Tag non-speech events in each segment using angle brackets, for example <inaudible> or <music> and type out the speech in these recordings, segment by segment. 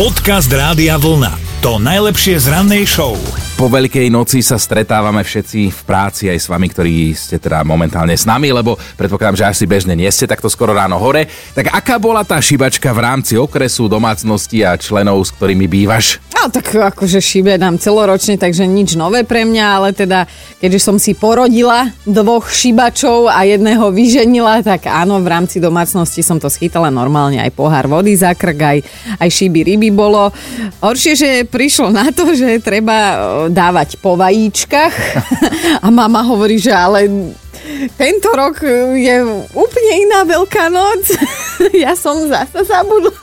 Podcast Rádia Vlna. To najlepšie z rannej show. Po Veľkej noci sa stretávame všetci v práci aj s vami, ktorí ste teda momentálne s nami, lebo predpokladám, že asi bežne nie ste takto skoro ráno hore. Tak aká bola tá šibačka v rámci okresu, domácnosti a členov, s ktorými bývaš? No tak akože šibe nám celoročne, takže nič nové pre mňa, ale teda keďže som si porodila dvoch šibačov a jedného vyženila, tak áno, v rámci domácnosti som to schytala normálne, aj pohár vody za krk, aj, aj šiby ryby bolo. Horšie, že prišlo na to, že treba e, dávať po vajíčkach <laughs> a mama hovorí, že ale tento rok je úplne iná Veľká noc. <laughs> ja som zase zabudla.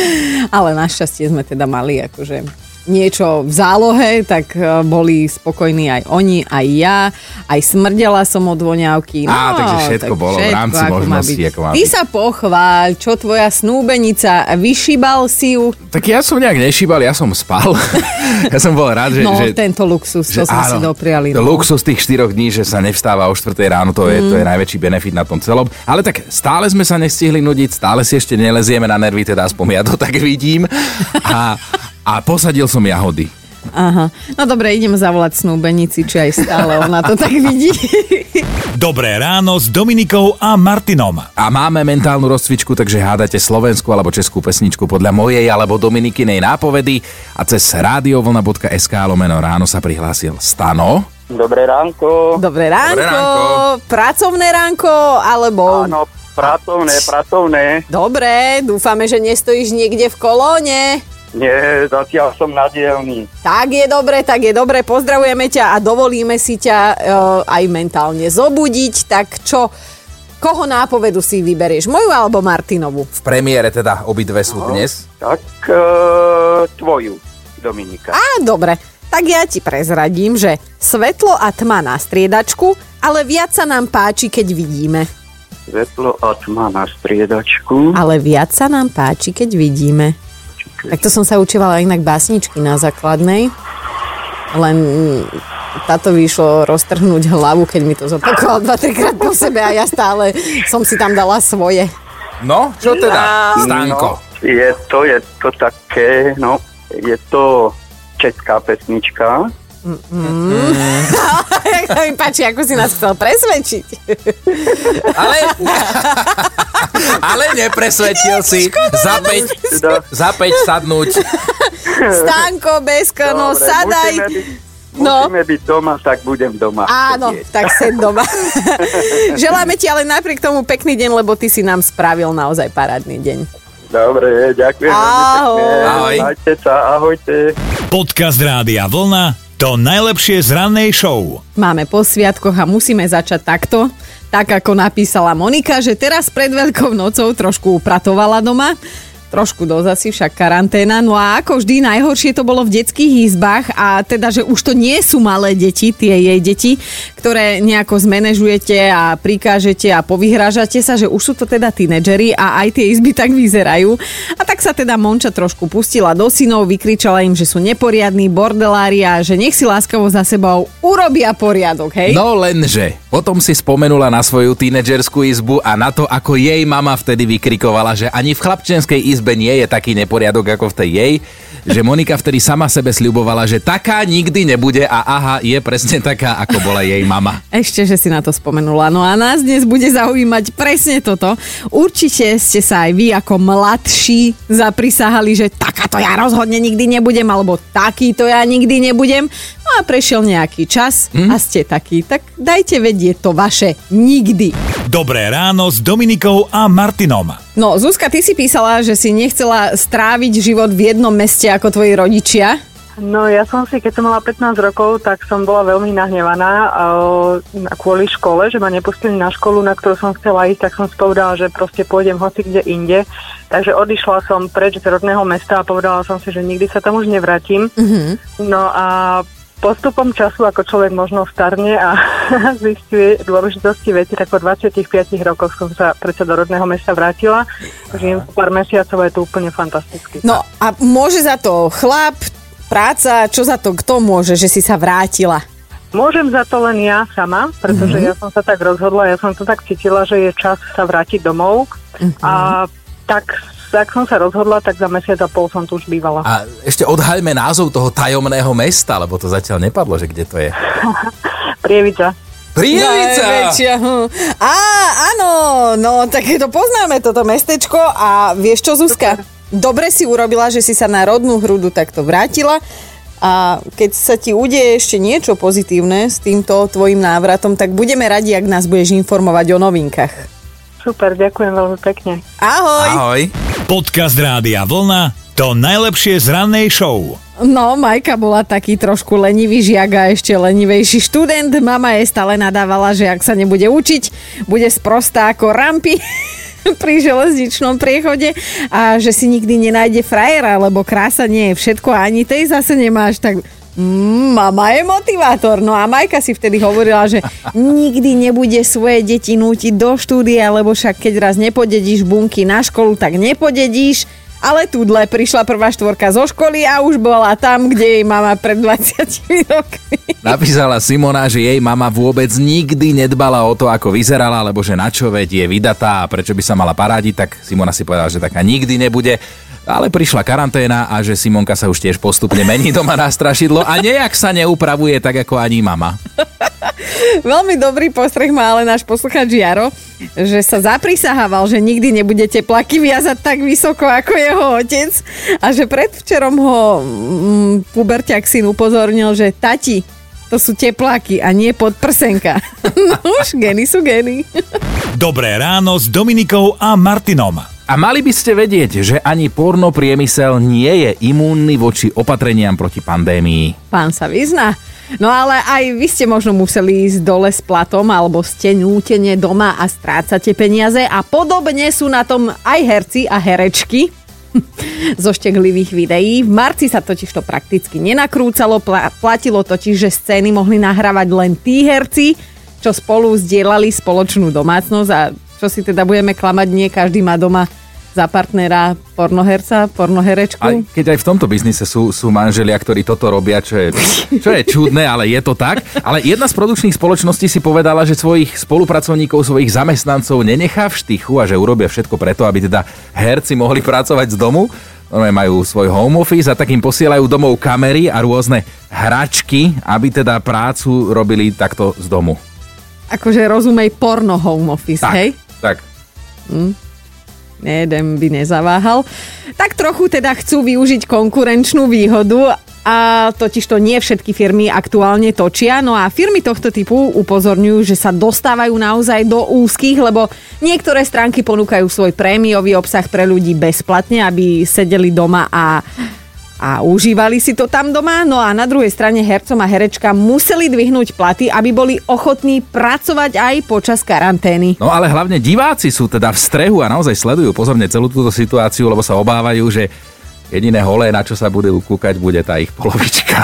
<laughs> Ale našťastie sme teda mali akože niečo v zálohe, tak e, boli spokojní aj oni, aj ja. Aj smrdela som od voňavky. No, Á, takže všetko bolo v rámci ako možností, ako Ty sa pochváľ, čo tvoja snúbenica, vyšibal si ju? Tak ja som nejak nešíbal, ja som spal. <laughs> ja som bol rád, že... No, že, tento luxus, to sme si dopriali. No. luxus tých štyroch dní, že sa nevstáva o 4 ráno, to je, to je najväčší benefit na tom celom. Ale tak stále sme sa nestihli nudiť, stále si ešte nelezieme na nervy, teda aspoň ja to tak vidím. A, a posadil som jahody. Aha. No dobre, idem zavolať snúbenici, či aj stále ona to tak vidí. Dobré ráno s Dominikou a Martinom. A máme mentálnu rozcvičku, takže hádate slovenskú alebo českú pesničku podľa mojej alebo Dominikinej nápovedy a cez radiovlna.sk lomeno ráno sa prihlásil Stano. Dobré ránko. Dobré ránko, Dobré ránko. pracovné ránko, alebo... Áno, pracovné, pracovné. Dobre, dúfame, že nestojíš niekde v kolóne. Nie, zatiaľ som na dielni. Tak je dobre, tak je dobre, pozdravujeme ťa a dovolíme si ťa e, aj mentálne zobudiť. Tak čo, koho nápovedu si vyberieš? Moju alebo Martinovu? V premiére teda obidve sú dnes. Tak e, tvoju, Dominika. Á, dobre. Tak ja ti prezradím, že svetlo a tma na striedačku, ale viac sa nám páči, keď vidíme. Svetlo a tma na striedačku. Ale viac sa nám páči, keď vidíme. Tak to som sa učívala inak básničky na základnej. Len táto vyšlo roztrhnúť hlavu, keď mi to zopakoval dva, trikrát po sebe a ja stále som si tam dala svoje. No, čo teda, Stanko? No, je to, je to také, no, je to česká pesnička. Mi <laughs> páči, ako si nás chcel presvedčiť. Ale, ale nepresvetil si. Za päť, Teda, za päť sadnúť. Stánko, Besko, no dobre, sadaj. Musíme byť, No. musíme byť doma, tak budem doma. Áno, sedieť. tak sen doma. <laughs> Želáme ti ale napriek tomu pekný deň, lebo ty si nám spravil naozaj parádny deň. Dobre, ďakujem. Ahoj. Ahoj. Majte sa, ahojte. Podcast Rádia Vlna. To najlepšie z rannej show. Máme po sviatkoch a musíme začať takto. Tak ako napísala Monika, že teraz pred Veľkou nocou trošku upratovala doma. Trošku dosť asi však karanténa. No a ako vždy najhoršie to bolo v detských izbách a teda, že už to nie sú malé deti, tie jej deti, ktoré nejako zmanéžujete a prikážete a povyhrážate sa, že už sú to teda tínedžeri a aj tie izby tak vyzerajú. A tak sa teda Monča trošku pustila do synov, vykričala im, že sú neporiadní, bordelári a že nech si láskavo za sebou urobia poriadok, hej? No lenže, potom si spomenula na svoju tínedžerskú izbu a na to, ako jej mama vtedy vykrikovala, že ani v chlapčenskej izbe nie je taký neporiadok ako v tej jej, že Monika vtedy sama sebe sľubovala, že taká nikdy nebude a aha, je presne taká, ako bola jej mama. Ešte, že si na to spomenula. No a nás dnes bude zaujímať presne toto. Určite ste sa aj vy ako mladší zaprisahali, že takáto ja rozhodne nikdy nebudem, alebo takýto ja nikdy nebudem. No a prešiel nejaký čas a ste takí. Tak dajte vedieť to vaše nikdy. Dobré ráno s Dominikou a Martinom. No, Zuzka, ty si písala, že si nechcela stráviť život v jednom meste ako tvoji rodičia. No ja som si, keď som mala 15 rokov, tak som bola veľmi nahnevaná kvôli škole, že ma nepustili na školu, na ktorú som chcela ísť, tak som si povedala, že proste pôjdem hoci kde inde. Takže odišla som preč z rodného mesta a povedala som si, že nikdy sa tam už nevrátim. Mm-hmm. No a postupom času, ako človek možno starne a <laughs> zistuje dôležitosti veci, tak po 25 rokoch som sa predsa do rodného mesta vrátila. Žijem pár mesiacov a je to úplne fantastické. No a môže za to chlap, práca, čo za to kto môže, že si sa vrátila? Môžem za to len ja sama, pretože mm-hmm. ja som sa tak rozhodla, ja som to tak cítila, že je čas sa vrátiť domov. Mm-hmm. A tak tak som sa rozhodla, tak za mesiac a pol som tu už bývala. A ešte odhaľme názov toho tajomného mesta, lebo to zatiaľ nepadlo, že kde to je. <laughs> Prievica. Prievica! Najväčšia. Á, áno, no tak to poznáme toto mestečko a vieš čo, Zuzka? Dobre si urobila, že si sa na rodnú hrudu takto vrátila a keď sa ti udeje ešte niečo pozitívne s týmto tvojim návratom, tak budeme radi, ak nás budeš informovať o novinkách. Super, ďakujem veľmi pekne. Ahoj! Ahoj. Podcast Rádia Vlna to najlepšie z rannej show. No, Majka bola taký trošku lenivý žiak a ešte lenivejší študent. Mama jej stále nadávala, že ak sa nebude učiť, bude sprostá ako rampy <laughs> pri železničnom priechode a že si nikdy nenájde frajera, lebo krása nie je všetko a ani tej zase nemáš, tak mama je motivátor. No a Majka si vtedy hovorila, že nikdy nebude svoje deti nútiť do štúdia, lebo však keď raz nepodedíš bunky na školu, tak nepodedíš. Ale tudle prišla prvá štvorka zo školy a už bola tam, kde jej mama pred 20 rokmi. Napísala Simona, že jej mama vôbec nikdy nedbala o to, ako vyzerala, lebo že na čo veď je vydatá a prečo by sa mala parádiť, tak Simona si povedala, že taká nikdy nebude. Ale prišla karanténa a že Simonka sa už tiež postupne mení doma na strašidlo a nejak sa neupravuje tak ako ani mama. <laughs> Veľmi dobrý postreh má ale náš posluchač Jaro, že sa zaprisahával, že nikdy nebude teplaky viazať tak vysoko ako jeho otec a že predvčerom ho mm, puberťak syn upozornil, že tati, to sú tepláky a nie podprsenka. no <laughs> už, geny sú geny. Dobré ráno s Dominikou a Martinom. A mali by ste vedieť, že ani porno priemysel nie je imúnny voči opatreniam proti pandémii. Pán sa vyzná. No ale aj vy ste možno museli ísť dole s platom alebo ste nútene doma a strácate peniaze a podobne sú na tom aj herci a herečky <laughs> zo šteglivých videí. V marci sa totiž to prakticky nenakrúcalo, pla- platilo totiž, že scény mohli nahrávať len tí herci, čo spolu zdieľali spoločnú domácnosť a čo si teda budeme klamať, nie každý má doma za partnera pornoherca, pornoherečku. Aj keď aj v tomto biznise sú, sú manželia, ktorí toto robia, čo je, čo je čudné, ale je to tak. Ale jedna z produkčných spoločností si povedala, že svojich spolupracovníkov, svojich zamestnancov nenechá v štychu a že urobia všetko preto, aby teda herci mohli pracovať z domu. Normálne majú svoj home office a tak im posielajú domov kamery a rôzne hračky, aby teda prácu robili takto z domu. Akože rozumej porno home office, Tak, hej? Tak. Jeden by nezaváhal. Tak trochu teda chcú využiť konkurenčnú výhodu a totiž to nie všetky firmy aktuálne točia. No a firmy tohto typu upozorňujú, že sa dostávajú naozaj do úzkých, lebo niektoré stránky ponúkajú svoj prémiový obsah pre ľudí bezplatne, aby sedeli doma a a užívali si to tam doma, no a na druhej strane hercom a herečka museli dvihnúť platy, aby boli ochotní pracovať aj počas karantény. No ale hlavne diváci sú teda v strehu a naozaj sledujú pozorne celú túto situáciu, lebo sa obávajú, že jediné holé, na čo sa budú kúkať, bude tá ich polovička.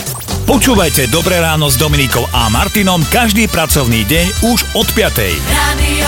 <laughs> Počúvajte Dobré ráno s Dominikou a Martinom každý pracovný deň už od 5. Radio